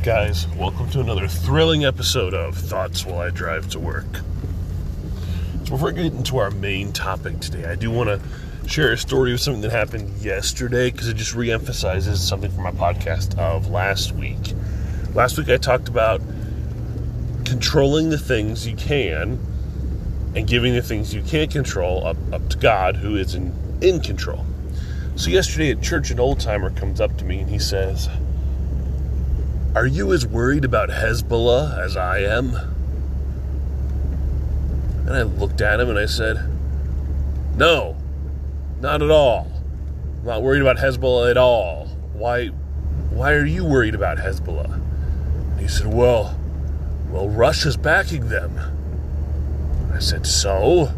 Alright, guys, welcome to another thrilling episode of Thoughts While I Drive to Work. So, before we get into our main topic today, I do want to share a story of something that happened yesterday because it just re emphasizes something from my podcast of last week. Last week, I talked about controlling the things you can and giving the things you can't control up, up to God, who is in, in control. So, yesterday at church, an old timer comes up to me and he says, are you as worried about Hezbollah as I am? And I looked at him and I said, No, not at all. I'm not worried about Hezbollah at all. Why why are you worried about Hezbollah? And he said, Well, well, Russia's backing them. I said, So?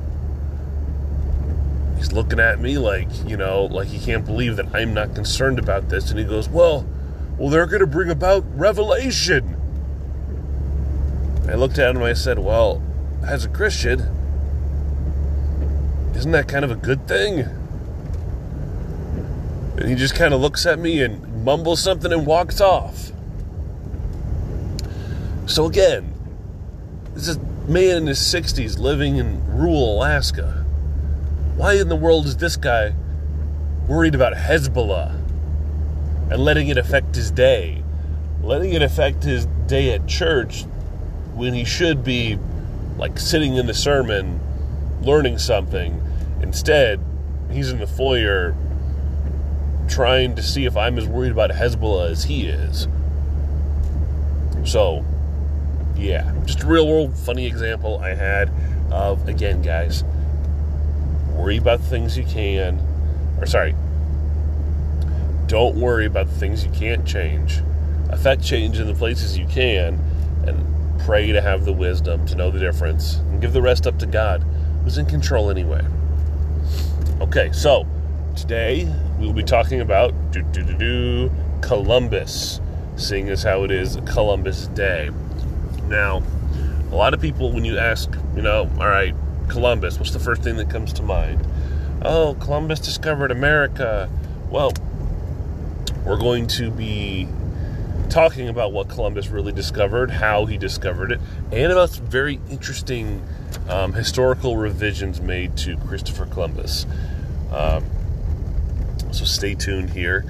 He's looking at me like, you know, like he can't believe that I'm not concerned about this. And he goes, Well, well, they're going to bring about revelation. I looked at him and I said, Well, as a Christian, isn't that kind of a good thing? And he just kind of looks at me and mumbles something and walks off. So, again, this is a man in his 60s living in rural Alaska. Why in the world is this guy worried about Hezbollah? And letting it affect his day, letting it affect his day at church when he should be like sitting in the sermon learning something. Instead, he's in the foyer trying to see if I'm as worried about Hezbollah as he is. So, yeah, just a real world funny example I had of, again, guys, worry about the things you can, or sorry, don't worry about the things you can't change. Affect change in the places you can and pray to have the wisdom to know the difference and give the rest up to God, who's in control anyway. Okay, so today we will be talking about do, do, do, do, Columbus, seeing as how it is Columbus Day. Now, a lot of people, when you ask, you know, all right, Columbus, what's the first thing that comes to mind? Oh, Columbus discovered America. Well, we're going to be talking about what Columbus really discovered, how he discovered it, and about some very interesting um, historical revisions made to Christopher Columbus. Um, so stay tuned here.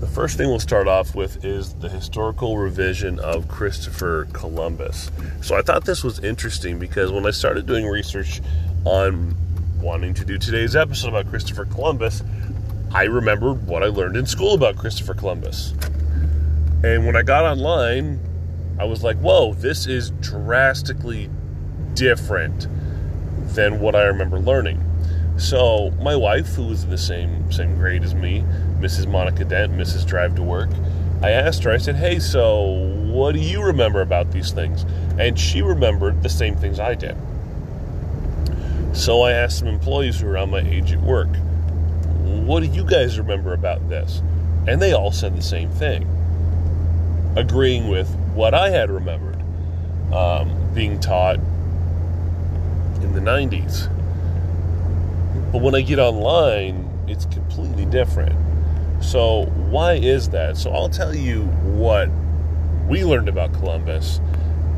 The first thing we'll start off with is the historical revision of Christopher Columbus. So I thought this was interesting because when I started doing research on wanting to do today's episode about Christopher Columbus, I remembered what I learned in school about Christopher Columbus. And when I got online, I was like, whoa, this is drastically different than what I remember learning. So my wife, who was in the same same grade as me, Mrs. Monica Dent, Mrs. Drive to Work, I asked her, I said, Hey, so what do you remember about these things? And she remembered the same things I did. So I asked some employees who were around my age at work, what do you guys remember about this? And they all said the same thing, agreeing with what I had remembered um, being taught in the 90s. But when I get online, it's completely different. So, why is that? So, I'll tell you what we learned about Columbus,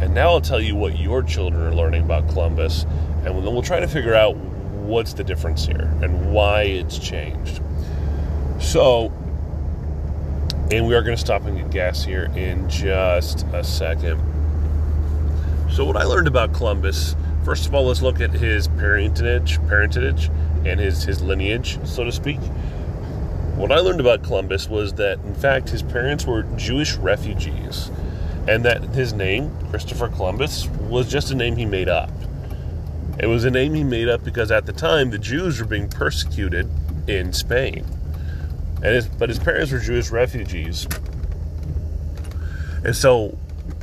and now I'll tell you what your children are learning about Columbus, and then we'll try to figure out what's the difference here and why it's changed. So, and we are going to stop and get gas here in just a second. So, what I learned about Columbus, first of all, let's look at his parentage, parentage, and his his lineage, so to speak. What I learned about Columbus was that, in fact, his parents were Jewish refugees, and that his name, Christopher Columbus, was just a name he made up. It was a name he made up because at the time the Jews were being persecuted in Spain. And his, but his parents were Jewish refugees. And so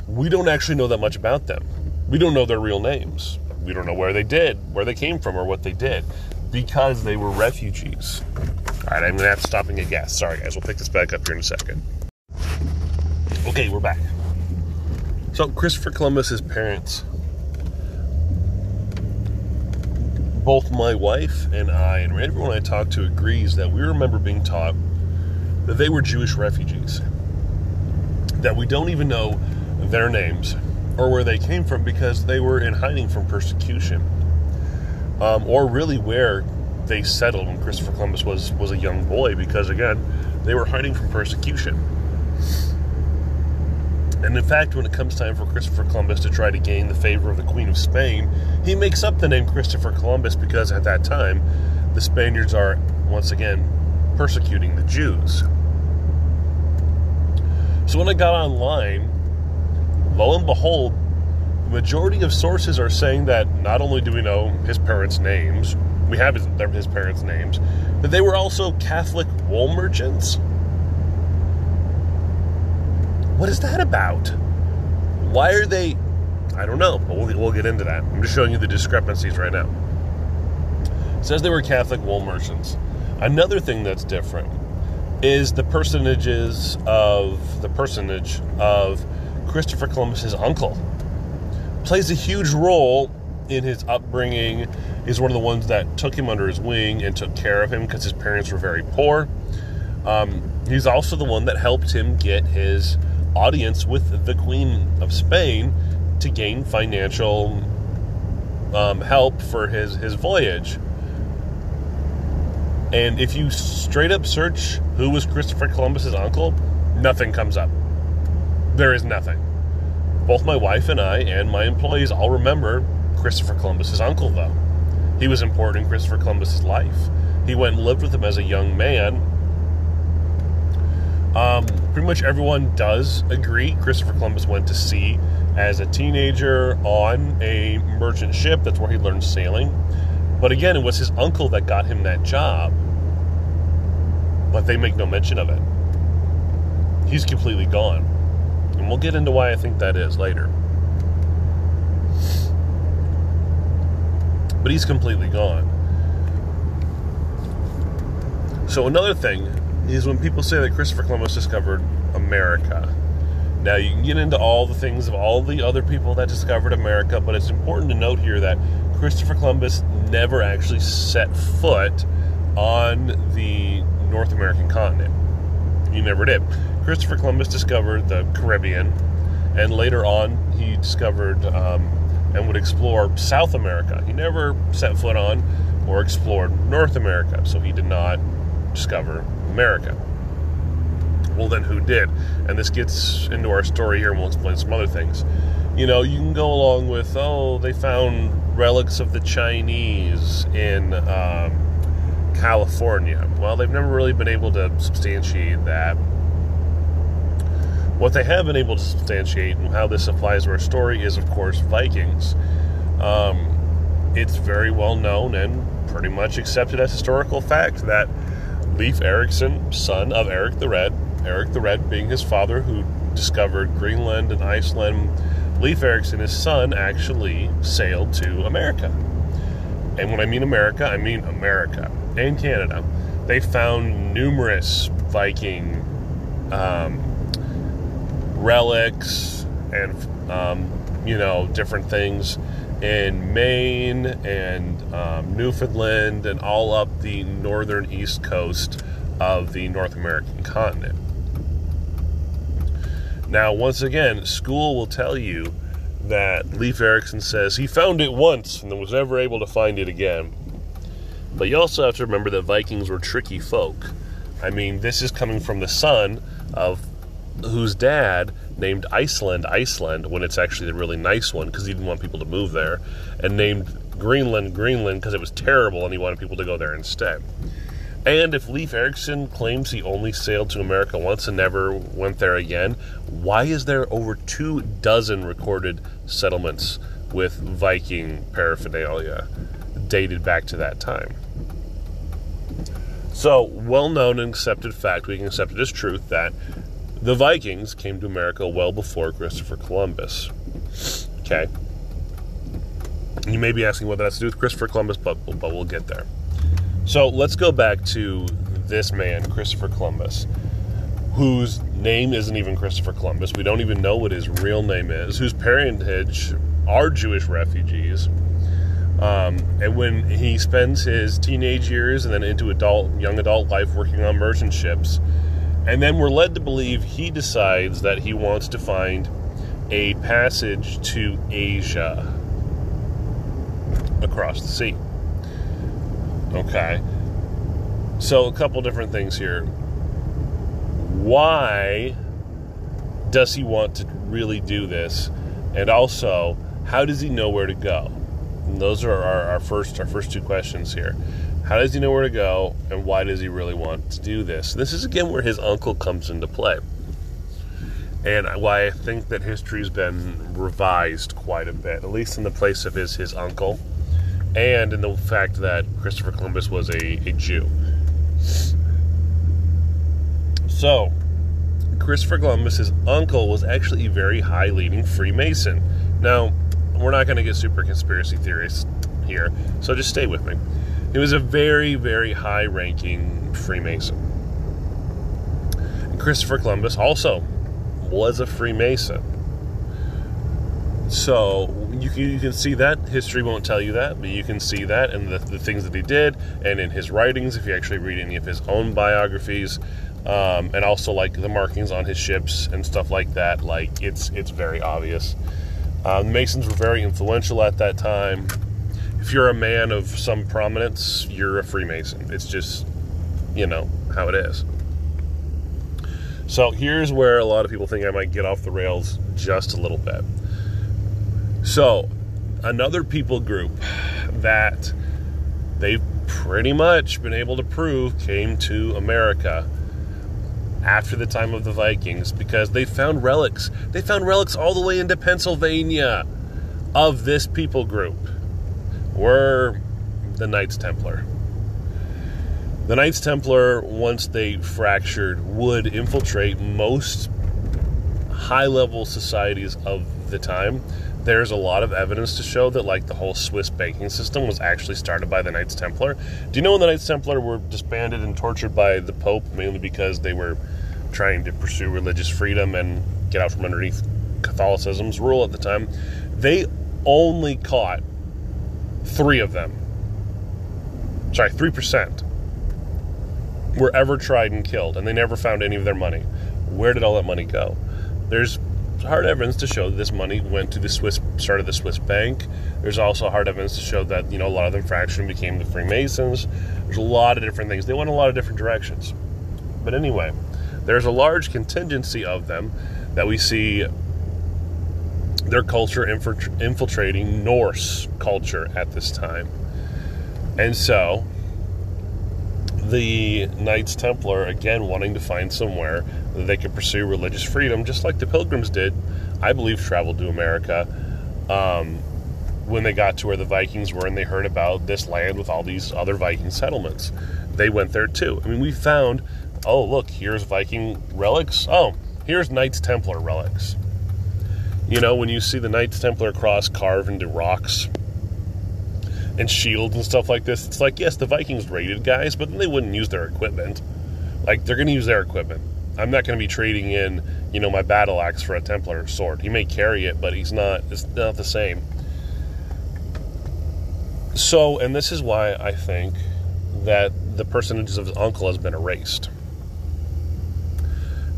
we don't actually know that much about them. We don't know their real names. We don't know where they did, where they came from, or what they did because they were refugees. All right, I'm going to have to stop and get gas. Sorry, guys. We'll pick this back up here in a second. Okay, we're back. So, Christopher Columbus's parents both my wife and I, and everyone I talk to agrees that we remember being taught that they were Jewish refugees. that we don't even know their names or where they came from because they were in hiding from persecution, um, or really where they settled when Christopher Columbus was was a young boy because again they were hiding from persecution. And in fact, when it comes time for Christopher Columbus to try to gain the favor of the Queen of Spain, he makes up the name Christopher Columbus because at that time the Spaniards are once again persecuting the Jews. So when I got online, lo and behold, the majority of sources are saying that not only do we know his parents' names, we have his, his parents' names, but they were also Catholic wool merchants. What is that about? Why are they? I don't know, but we'll, we'll get into that. I'm just showing you the discrepancies right now. It says they were Catholic wool merchants. Another thing that's different is the personages of the personage of Christopher Columbus's uncle. Plays a huge role in his upbringing. Is one of the ones that took him under his wing and took care of him because his parents were very poor. Um, he's also the one that helped him get his audience with the Queen of Spain to gain financial um, help for his, his voyage. And if you straight up search who was Christopher Columbus's uncle, nothing comes up. There is nothing. Both my wife and I and my employees all remember Christopher Columbus's uncle, though. He was important in Christopher Columbus's life. He went and lived with him as a young man um, pretty much everyone does agree Christopher Columbus went to sea as a teenager on a merchant ship. That's where he learned sailing. But again, it was his uncle that got him that job. But they make no mention of it. He's completely gone. And we'll get into why I think that is later. But he's completely gone. So, another thing is when people say that Christopher Columbus discovered America. Now, you can get into all the things of all the other people that discovered America, but it's important to note here that Christopher Columbus never actually set foot on the North American continent. He never did. Christopher Columbus discovered the Caribbean, and later on, he discovered um, and would explore South America. He never set foot on or explored North America, so he did not discover America. Well, then who did? And this gets into our story here, and we'll explain some other things. You know, you can go along with, oh, they found relics of the Chinese in um, California. Well, they've never really been able to substantiate that. What they have been able to substantiate and how this applies to our story is, of course, Vikings. Um, it's very well known and pretty much accepted as historical fact that Leif Erikson, son of Eric the Red, Eric the Red being his father who discovered Greenland and Iceland, Leif Erikson, his son, actually sailed to America. And when I mean America, I mean America and Canada. They found numerous Viking um, relics and, um, you know, different things in Maine and um, Newfoundland and all up the northern east coast of the North American continent. Now, once again, school will tell you that Leif Erikson says he found it once and was never able to find it again. But you also have to remember that Vikings were tricky folk. I mean, this is coming from the son of whose dad named Iceland Iceland when it's actually the really nice one because he didn't want people to move there, and named Greenland Greenland because it was terrible and he wanted people to go there instead. And if Leif Erikson claims he only sailed to America once and never went there again, why is there over two dozen recorded settlements with Viking paraphernalia dated back to that time? So, well known and accepted fact, we can accept it as truth that the Vikings came to America well before Christopher Columbus. Okay. You may be asking what that has to do with Christopher Columbus, but, but we'll get there. So let's go back to this man, Christopher Columbus, whose name isn't even Christopher Columbus. We don't even know what his real name is, whose parentage are Jewish refugees. Um, and when he spends his teenage years and then into adult, young adult life working on merchant ships, And then we're led to believe he decides that he wants to find a passage to Asia across the sea. Okay. So, a couple different things here. Why does he want to really do this? And also, how does he know where to go? And those are our, our first our first two questions here. How does he know where to go, and why does he really want to do this? This is again where his uncle comes into play, and why I think that history's been revised quite a bit, at least in the place of his his uncle, and in the fact that Christopher Columbus was a, a Jew. So, Christopher Columbus's uncle was actually a very high leading Freemason. Now, we're not going to get super conspiracy theorists here, so just stay with me. He was a very, very high ranking Freemason. Christopher Columbus also was a Freemason. So you can, you can see that. History won't tell you that, but you can see that in the, the things that he did and in his writings, if you actually read any of his own biographies. Um, and also like the markings on his ships and stuff like that. Like it's it's very obvious. The Masons were very influential at that time. If you're a man of some prominence, you're a Freemason. It's just, you know, how it is. So here's where a lot of people think I might get off the rails just a little bit. So, another people group that they've pretty much been able to prove came to America after the time of the Vikings because they found relics. They found relics all the way into Pennsylvania of this people group were the Knights Templar. The Knights Templar, once they fractured, would infiltrate most high level societies of the time. There's a lot of evidence to show that, like, the whole Swiss banking system was actually started by the Knights Templar. Do you know when the Knights Templar were disbanded and tortured by the Pope mainly because they were trying to pursue religious freedom and get out from underneath Catholicism's rule at the time? They only caught three of them. Sorry, 3% were ever tried and killed, and they never found any of their money. Where did all that money go? There's hard evidence to show that this money went to the Swiss, started the Swiss bank. There's also hard evidence to show that, you know, a lot of them and became the Freemasons. There's a lot of different things. They went a lot of different directions. But anyway, there's a large contingency of them that we see their culture infiltrating Norse culture at this time. And so, the Knights Templar, again, wanting to find somewhere that they could pursue religious freedom, just like the Pilgrims did, I believe, traveled to America um, when they got to where the Vikings were and they heard about this land with all these other Viking settlements. They went there too. I mean, we found, oh, look, here's Viking relics. Oh, here's Knights Templar relics. You know, when you see the Knights Templar cross carved into rocks and shields and stuff like this, it's like, yes, the Vikings raided guys, but then they wouldn't use their equipment. Like, they're going to use their equipment. I'm not going to be trading in, you know, my battle axe for a Templar sword. He may carry it, but he's not, it's not the same. So, and this is why I think that the personages of his uncle has been erased.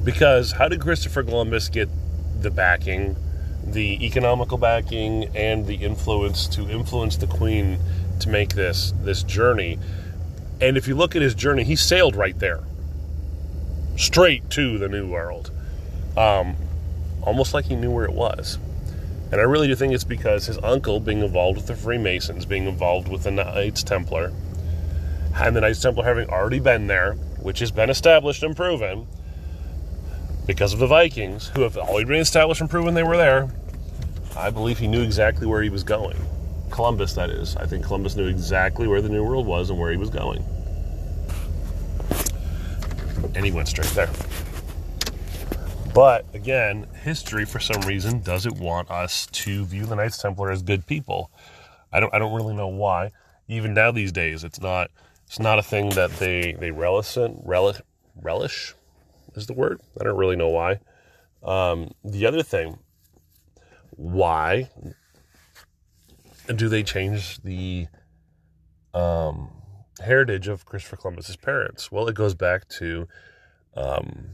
Because how did Christopher Columbus get the backing the economical backing and the influence to influence the queen to make this this journey. And if you look at his journey, he sailed right there, straight to the New World, um, almost like he knew where it was. And I really do think it's because his uncle, being involved with the Freemasons, being involved with the Knights Templar, and the Knights Templar having already been there, which has been established and proven, because of the Vikings, who have already been established and proven they were there, I believe he knew exactly where he was going. Columbus, that is. I think Columbus knew exactly where the New World was and where he was going. And he went straight there. But again, history for some reason doesn't want us to view the Knights Templar as good people. I don't I don't really know why. Even now these days, it's not it's not a thing that they they relish relish relish is the word. I don't really know why. Um, the other thing, why do they change the um, heritage of Christopher Columbus's parents? Well, it goes back to um,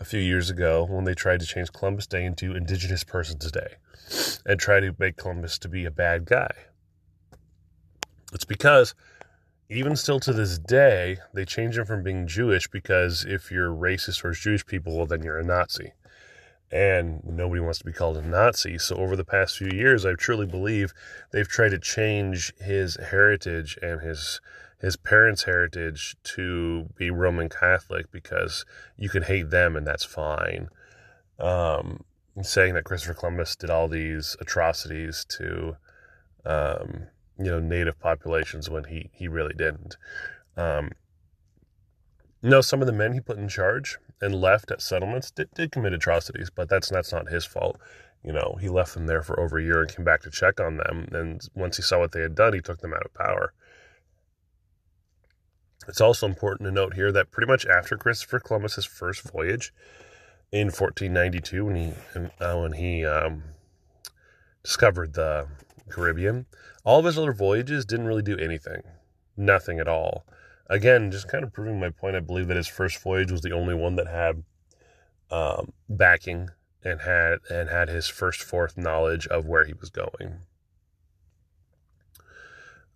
a few years ago when they tried to change Columbus Day into Indigenous Persons Day and try to make Columbus to be a bad guy. It's because even still to this day, they change him from being Jewish because if you're racist towards Jewish people, well, then you're a Nazi. And nobody wants to be called a Nazi. So over the past few years, I truly believe they've tried to change his heritage and his his parents' heritage to be Roman Catholic because you can hate them and that's fine. Um, saying that Christopher Columbus did all these atrocities to um, you know native populations when he he really didn't. Um, you know, some of the men he put in charge and left at settlements did, did commit atrocities, but that's that's not his fault. You know, he left them there for over a year and came back to check on them. And once he saw what they had done, he took them out of power. It's also important to note here that pretty much after Christopher Columbus's first voyage in 1492, when he uh, when he um, discovered the Caribbean, all of his other voyages didn't really do anything. Nothing at all. Again, just kind of proving my point, I believe that his first voyage was the only one that had um, backing and had and had his first fourth knowledge of where he was going.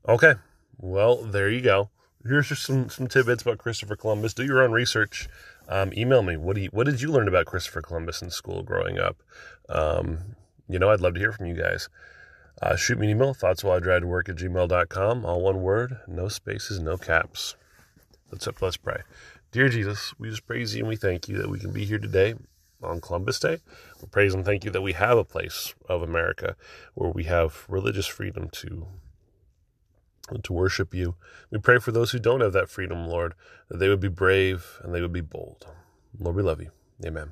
Okay, well there you go. Here's just some some tidbits about Christopher Columbus. Do your own research. Um, email me. What do you, what did you learn about Christopher Columbus in school growing up? Um, you know, I'd love to hear from you guys. Uh, shoot me an email, thoughts while I to work at gmail.com. All one word, no spaces, no caps. Let's up, let's pray. Dear Jesus, we just praise you and we thank you that we can be here today on Columbus Day. We praise and thank you that we have a place of America where we have religious freedom to to worship you. We pray for those who don't have that freedom, Lord, that they would be brave and they would be bold. Lord, we love you. Amen.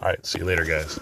All right, see you later, guys.